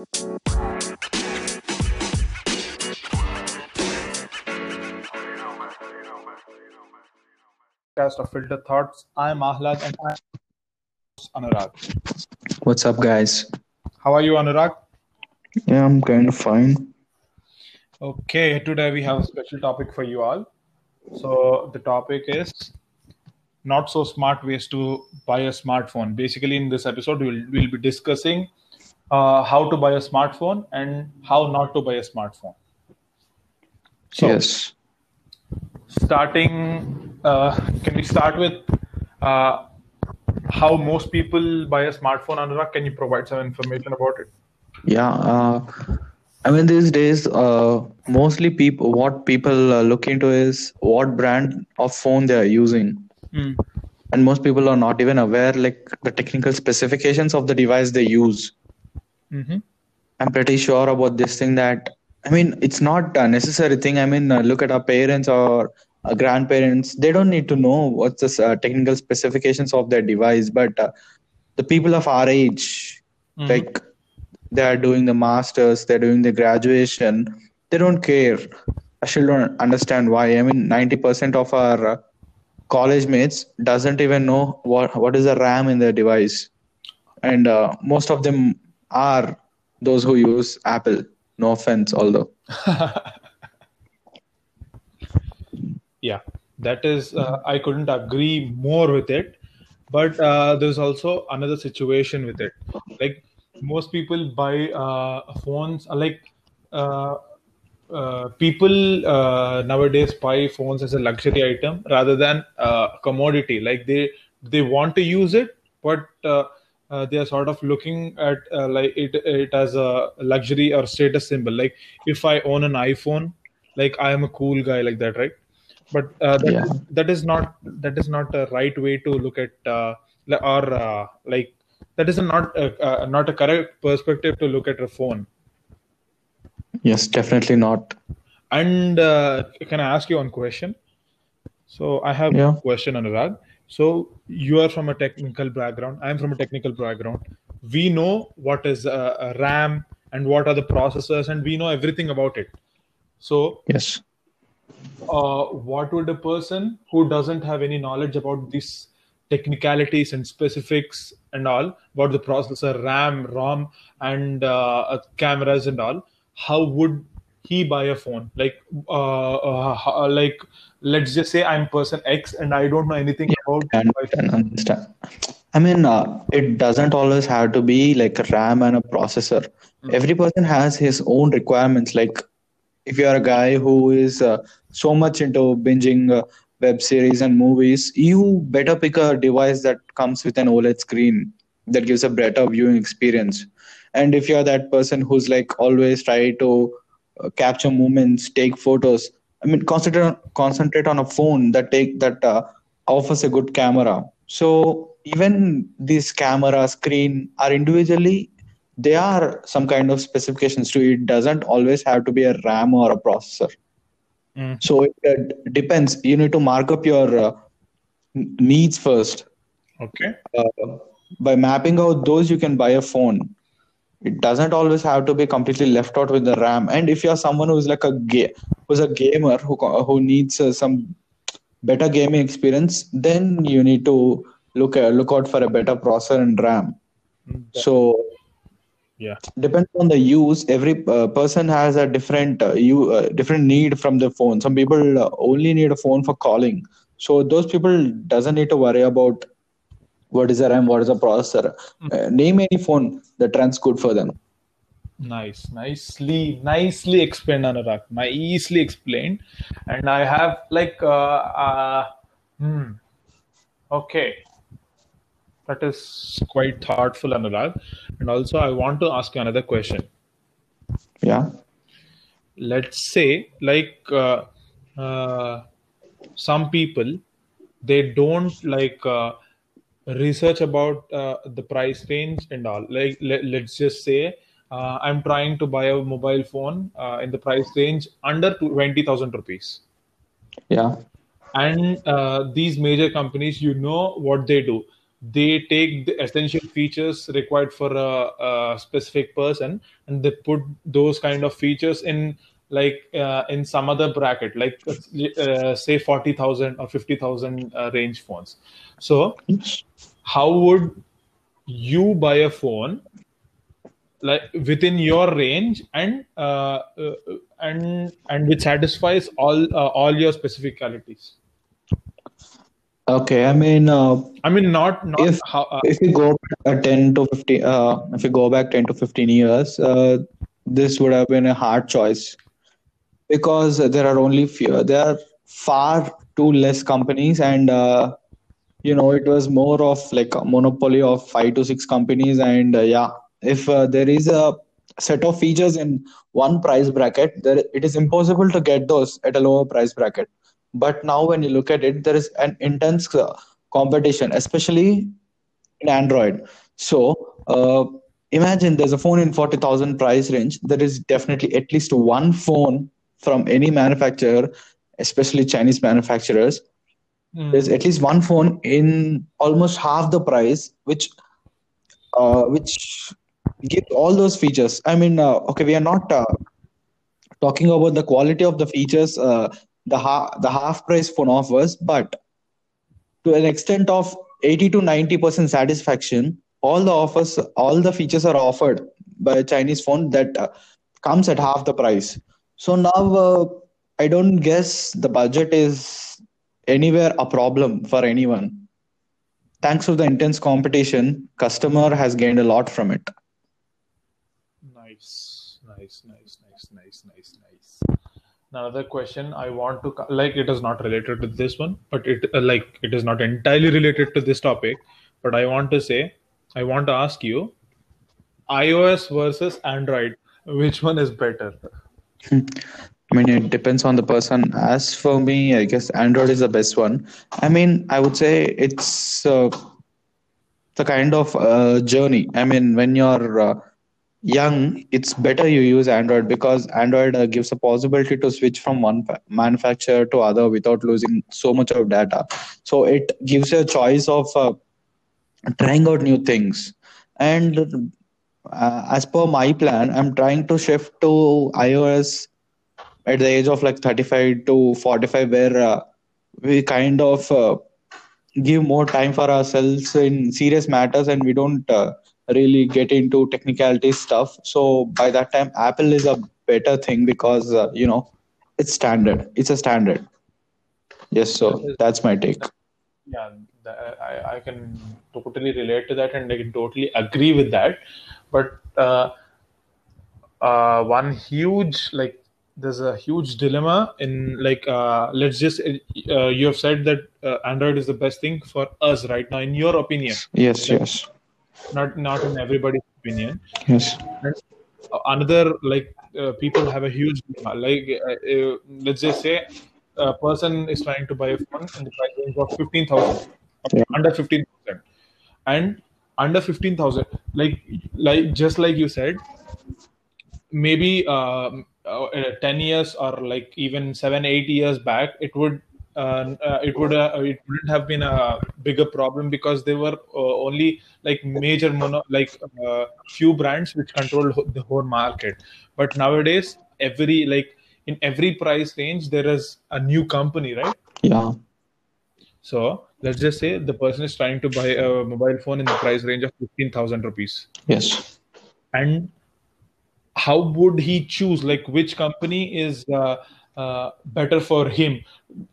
podcast of Filter Thoughts. I'm Ahlad and I'm Anurag. What's up, guys? How are you, Anurag? Yeah, I'm kind of fine. Okay, today we have a special topic for you all. So, the topic is not so smart ways to buy a smartphone. Basically, in this episode, we'll, we'll be discussing uh, how to buy a smartphone and how not to buy a smartphone. So, yes. starting uh, can we start with uh, how most people buy a smartphone anurag can you provide some information about it Yeah. Uh, I mean, these days, uh, mostly people, what people uh, look into is what brand of phone they are using, Hmm. and most people are not even aware like the technical specifications of the device they use. Hmm I'm pretty sure about this thing that I mean, it's not a necessary thing. I mean, uh, look at our parents or uh, grandparents; they don't need to know what's the uh, technical specifications of their device. But uh, the people of our age, Mhm. like they are doing the masters, they're doing the graduation, they don't care. I still don't understand why. I mean, ninety percent of our uh, college mates doesn't even know what what is the RAM in their device, and uh, most of them are those who use Apple. No offense, although. yeah that is uh, i couldn't agree more with it but uh, there's also another situation with it like most people buy uh, phones uh, like uh, uh, people nowadays buy phones as a luxury item rather than uh, commodity like they they want to use it but uh, they are sort of looking at uh, like it, it as a luxury or status symbol like if i own an iphone like i am a cool guy like that right but uh, that, Yeah. that is not that is not a right way to look at uh, or uh, like that is a not a, uh, not a correct perspective to look at a phone Yes, definitely not. and uh, can i ask you one question so i have Yeah. a question on anurag so you are from a technical background. I'm from a technical background. We know what is uh, a ram and what are the processors and we know everything about it. So Yes. uh, what would a person who doesn't have any knowledge about these technicalities and specifics and all about the processor ram rom and uh, cameras and all how would he buy a phone like uh, uh, like let's just say i'm person x and i don't know anything about And, and understand. I mean, uh, it doesn't always have to be like a RAM and a processor. Every person has his own requirements. Like, if you are a guy who is uh, so much into binging uh, web series and movies, you better pick a device that comes with an OLED screen that gives a better viewing experience. And if you're that person who's like always try to uh, capture moments, take photos, I mean, concentrate on, concentrate on a phone that take that uh, offers a good camera. So even this camera screen are individually they are some kind of specifications too. It doesn't always have to be a RAM or a processor. Mm. So it uh, depends. You need to mark up your uh, needs first. okay Uh, by mapping out those, you can buy a phone. It doesn't always have to be completely left out with the RAM. And if you're someone who's like a who's a gamer who who needs uh, some better gaming experience, then you need to look uh, look out for a better processor and RAM. So yeah depends on the use every uh, person has a different uh, you uh, different need from the phone some people uh, only need a phone for calling so those people doesn't need to worry about what is the ram what is the processor. Uh, name any phone that runs good for them. Nice, nicely, nicely explained, Anurag. Nicely explained, and I have like, uh, uh, hmm, okay, that is quite thoughtful, Anurag. And also, I want to ask you another question. yeah. Let's say, like, uh, uh, some people they don't like uh, research about uh, the price range and all. Like, let, let's just say uh, I'm trying to buy a mobile phone uh, in the price range under twenty thousand rupees, yeah and uh, these major companies, you know what they do. they take the essential features required for a, a specific person and they put those kind of features in like uh, in some other bracket like uh, say 40000 or 50000 uh, range phones. So how would you buy a phone like within your range and uh, uh, and and which satisfies all uh, all your specificalities? Okay, I mean, uh, i mean not not if how uh, if you go back, uh, 10 to 15, uh, if you go back 10 to 15 years, uh, this would have been a hard choice because there are only few, there are far too less companies, and uh, you know, it was more of like a monopoly of five to six companies, and uh, yeah, if uh, there is a set of features in one price bracket, there it is impossible to get those at a lower price bracket. But now, when you look at it, there is an intense uh, competition, especially in Android. So uh, imagine there's a phone in 40,000 price range. There is definitely at least one phone from any manufacturer, especially Chinese manufacturers. There's mm, at least one phone in almost half the price, which uh, which gives all those features. I mean, uh, okay, we are not uh, talking about the quality of the features uh, the ha- the half price phone offers, but to an extent of 80 to 90% satisfaction all the offers all the features are offered by a chinese phone that uh, comes at half the price so now uh, i don't guess the budget is anywhere a problem for anyone. Thanks to the intense competition customer has gained a lot from it. Nice nice nice nice nice nice nice. Another question i want to like it is not related to this one but it uh, like it is not entirely related to this topic but i want to say i want to ask you ios versus android which one is better i mean it depends on the person as for me i guess android is the best one i mean i would say it's uh, the kind of uh, journey. I mean, when you're uh, young, it's better you use Android because Android uh, gives a possibility to switch from one fa- manufacturer to other without losing so much of data. So it gives you a choice of uh, trying out new things. And uh, as per my plan, I'm trying to shift to iOS at the age of like 35 to 45, where uh, we kind of uh, give more time for ourselves in serious matters and we don't uh, really get into technicality stuff. So by that time apple is a better thing because uh, you know it's standard. It's a standard. Yes so that's my take. Yeah I, I can totally relate to that and i can totally agree with that but uh, uh, one huge like there's a huge dilemma in like uh, let's just uh, you have said that uh, android is the best thing for us right now in your opinion. Yes like yes. not not in everybody's opinion. Yes. And another like uh, people have a huge dilemma. like uh, uh, let's just say a person is trying to buy a phone in the price range of 15000 yeah. under 15000 and under 15000 like like just like you said maybe uh, uh, 10 years or like even 7 8 years back it would uh, uh, it would uh, it wouldn't have been a bigger problem because there were uh, only like major mono like uh, few brands which control the whole market. But nowadays every like in every price range there is a new company right? Yeah. So let's just say the person is trying to buy a mobile phone in the price range of 15000 rupees. Yes. And how would he choose like which company is uh, uh, better for him?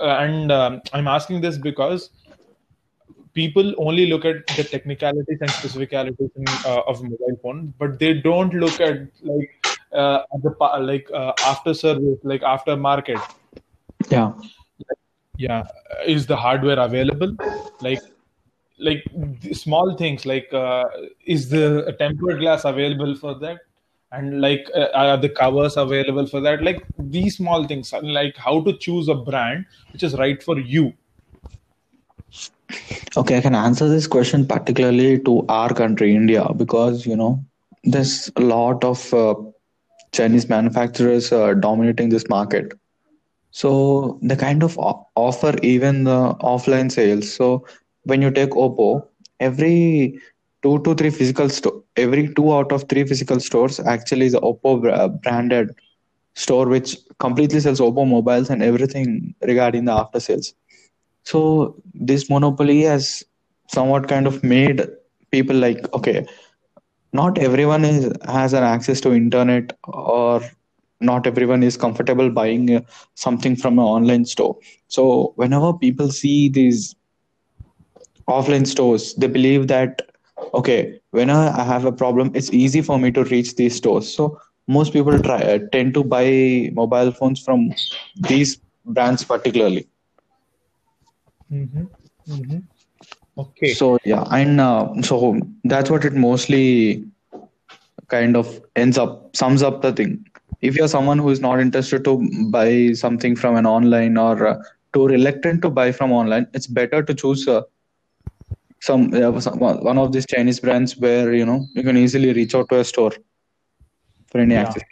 Uh, and um, i'm asking this because people only look at the technicalities and specificalities in, uh, of a mobile phone but they don't look at like uh, the like uh, after service like after market. Yeah yeah is the hardware available? Like like small things like uh, is the tempered glass available for that? And like uh, are the covers available for that? Like these small things like how to choose a brand which is right for you. Okay i can answer this question particularly to our country india because you know there's a lot of uh, chinese manufacturers uh, dominating this market So the kind of offer even the offline sales. So when you take Oppo, every two to three physical store, every two out of three physical stores actually is Oppo uh, branded store which completely sells Oppo mobiles and everything regarding the after sales. So this monopoly has somewhat kind of made people like okay, not everyone is has an access to internet or not everyone is comfortable buying uh, something from an online store. So whenever people see these offline stores, they believe that okay, whenever I have a problem, it's easy for me to reach these stores. So most people try uh, tend to buy mobile phones from these brands particularly. Mm-hmm. Mm-hmm. Okay. So yeah, and uh, so that's what it mostly kind of ends up sums up the thing. If you're someone who is not interested to buy something from an online or uh, too reluctant to buy from online, it's better to choose uh, some, uh, some one of these Chinese brands where you know you can easily reach out to a store for any Yeah. access.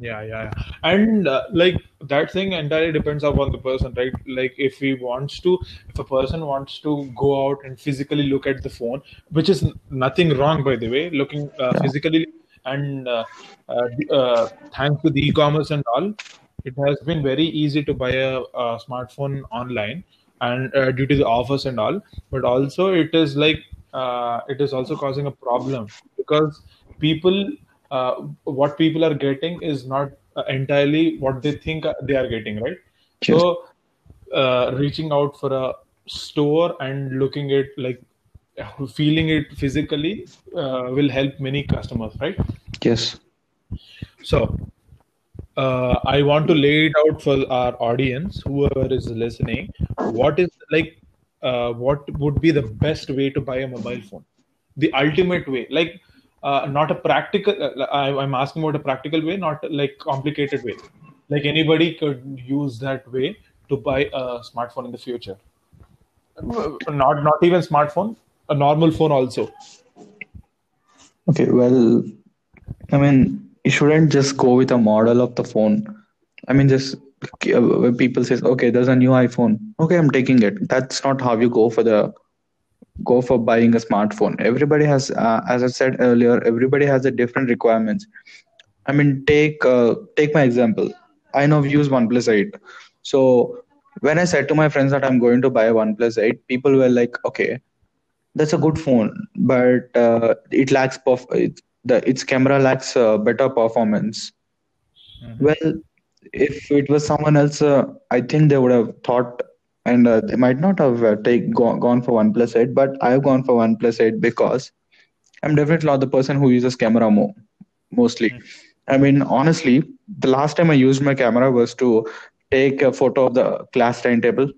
Yeah, yeah, yeah. And uh, like that thing entirely depends upon the person, right? Like if he wants to, if a person wants to go out and physically look at the phone, which is nothing wrong, by the way, looking uh, Yeah. physically and uh, uh, uh, thanks to the e-commerce and all, it has been very easy to buy a, a smartphone online and uh, due to the offers and all. But also it is like uh, it is also causing a problem because people uh, what people are getting is not uh, entirely what they think they are getting right? So uh, reaching out for a store and looking at like feeling it physically uh, will help many customers right Yes. so uh, I want to lay it out for our audience, whoever is listening. What is like, uh, what would be the best way to buy a mobile phone? The ultimate way, like, uh, not a practical. Uh, I, I'm asking about a practical way, not like complicated way. Like anybody could use that way to buy a smartphone in the future. Not not even smartphone, a normal phone also. Okay. Well, I mean, you shouldn't just go with a model of the phone. I mean, just uh, people says, okay, there's a new iPhone. Okay, I'm taking it. That's not how you go for the go for buying a smartphone. Everybody has, uh, as I said earlier, everybody has a different requirements. I mean, take uh, take my example. I know we use OnePlus 8. So when I said to my friends that I'm going to buy a OnePlus 8, people were like, okay, that's a good phone, but uh, it lacks perf- the its camera lacks uh, better performance. Mhm. Well, if it was someone else, uh, I think they would have thought, and uh, they might not have uh, take go- gone for OnePlus 8, but I've gone for OnePlus 8 because I'm definitely not the person who uses camera more mostly. I mean, honestly, the last time I used my camera was to take a photo of the class timetable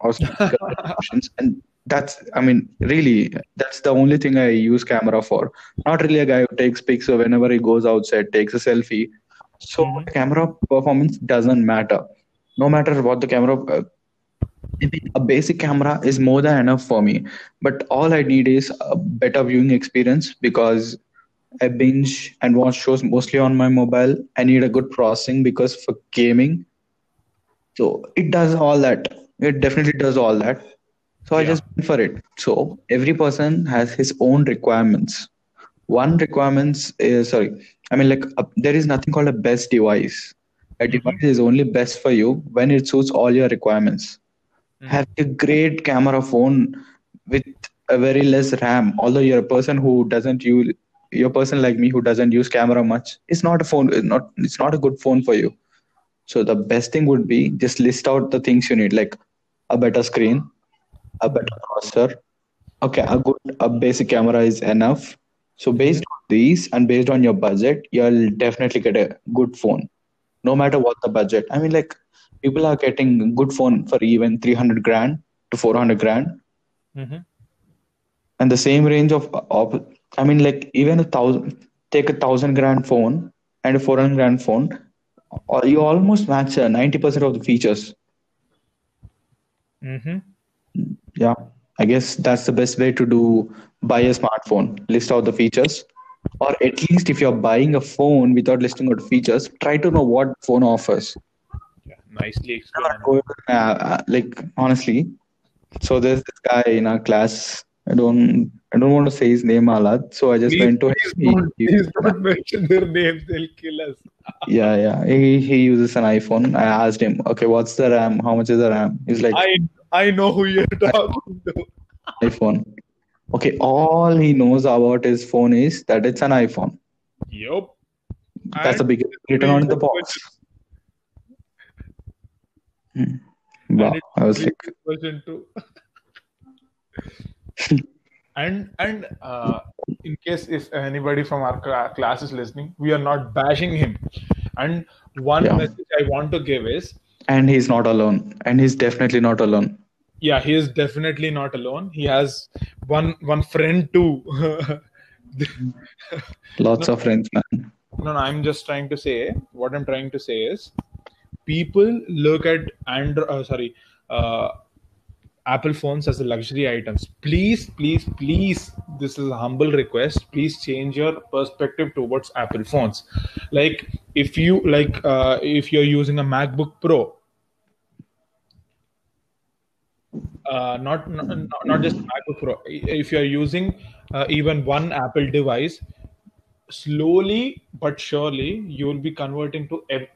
or and that's, I mean, really, that's the only thing I use camera for. Not really a guy who takes pics or whenever he goes outside, takes a selfie. So Mhm. camera performance doesn't matter. No matter what the camera, uh, a basic camera is more than enough for me. But all I need is a better viewing experience because I binge and watch shows mostly on my mobile. I need a good processing because for gaming, so it does all that. It definitely does all that. So I just went for it. So every person has his own requirements. One requirements is sorry. I mean, like uh, there is nothing called a best device. A Mhm. device is only best for you when it suits all your requirements. Mhm. Have a great camera phone with a very less RAM. Although you're a person who doesn't use, you're a person like me who doesn't use camera much. It's not a phone. It's not. It's not a good phone for you. So the best thing would be just list out the things you need, like a better screen, a better processor. Okay, a good a basic camera is enough. So based on these and based on your budget, you'll definitely get a good phone, no matter what the budget. I mean, like people are getting good phone for even 300 grand to 400 grand, Mhm. and the same range of, of I mean, like even a thousand, take a thousand grand phone and a 400 grand phone, or you almost match uh, 90% of the features. Mhm. Yeah, I guess that's the best way to do buy a smartphone. List out the features, or at least if you're buying a phone without listing out features, try to know what phone offers. Yeah, nicely explained. uh, uh, like honestly, so there's this guy in our class. I don't I don't want to say his name Ahlad, so I just Please, went to please him. don't, He- please don't mention their names. They'll kill us. yeah, yeah. He, he uses an iPhone. I asked him, okay, what's the RAM? How much is the RAM? He's like, I I know who you're talking to. iPhone. Okay, all he knows about his phone is that it's an iPhone. Yup. That's the biggest written on the box. Hmm. Wow, I was like, version two. and and uh, in case if anybody from our cla- class is listening, we are not bashing him. And one Yeah. message I want to give is, and he's not alone, and he's definitely not alone. yeah, he is definitely not alone. He has one one friend too. Lots of friends, man. no, no, I'm just trying to say what I'm trying to say is people look at Android, uh, sorry, uh, Apple phones as a luxury items. Please, please, please, this is a humble request. Please change your perspective towards Apple phones. Like if you like, uh, if you're using a MacBook Pro, uh, not, not not just MacBook Pro. If you're using uh, even one Apple device, slowly but surely you will be converting to ev-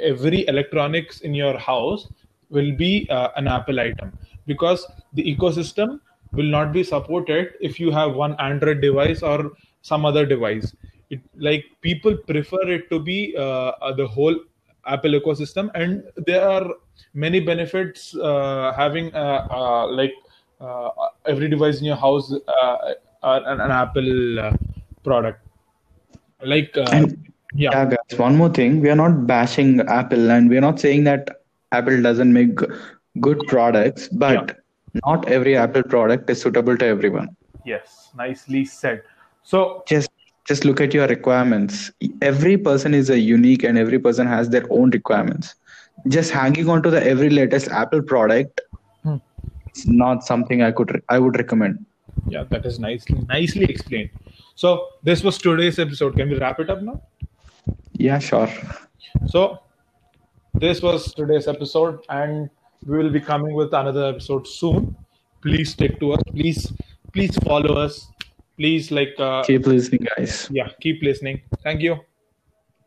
every electronics in your house will be uh, an apple item because the ecosystem will not be supported if you have one android device or some other device it, like people prefer it to be uh, the whole apple ecosystem and there are many benefits uh, having uh, uh, like uh, every device in your house uh, are an, an apple uh, product like uh, And yeah yeah, guys, one more thing. We are not bashing Apple and we are not saying that Apple doesn't make good products, but not every Apple product is suitable to everyone. yes nicely said so Just just look at your requirements. Every person is a unique and every person has their own requirements. Just hanging on to the every latest Apple product Hmm. is not something I could re- I would recommend. yeah that is nicely nicely explained so this was today's episode can we wrap it up now Yeah, sure. so this was today's episode and we will be coming with another episode soon please stick to us please please follow us please like uh, Keep listening, guys. yeah keep listening thank you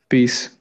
Peace.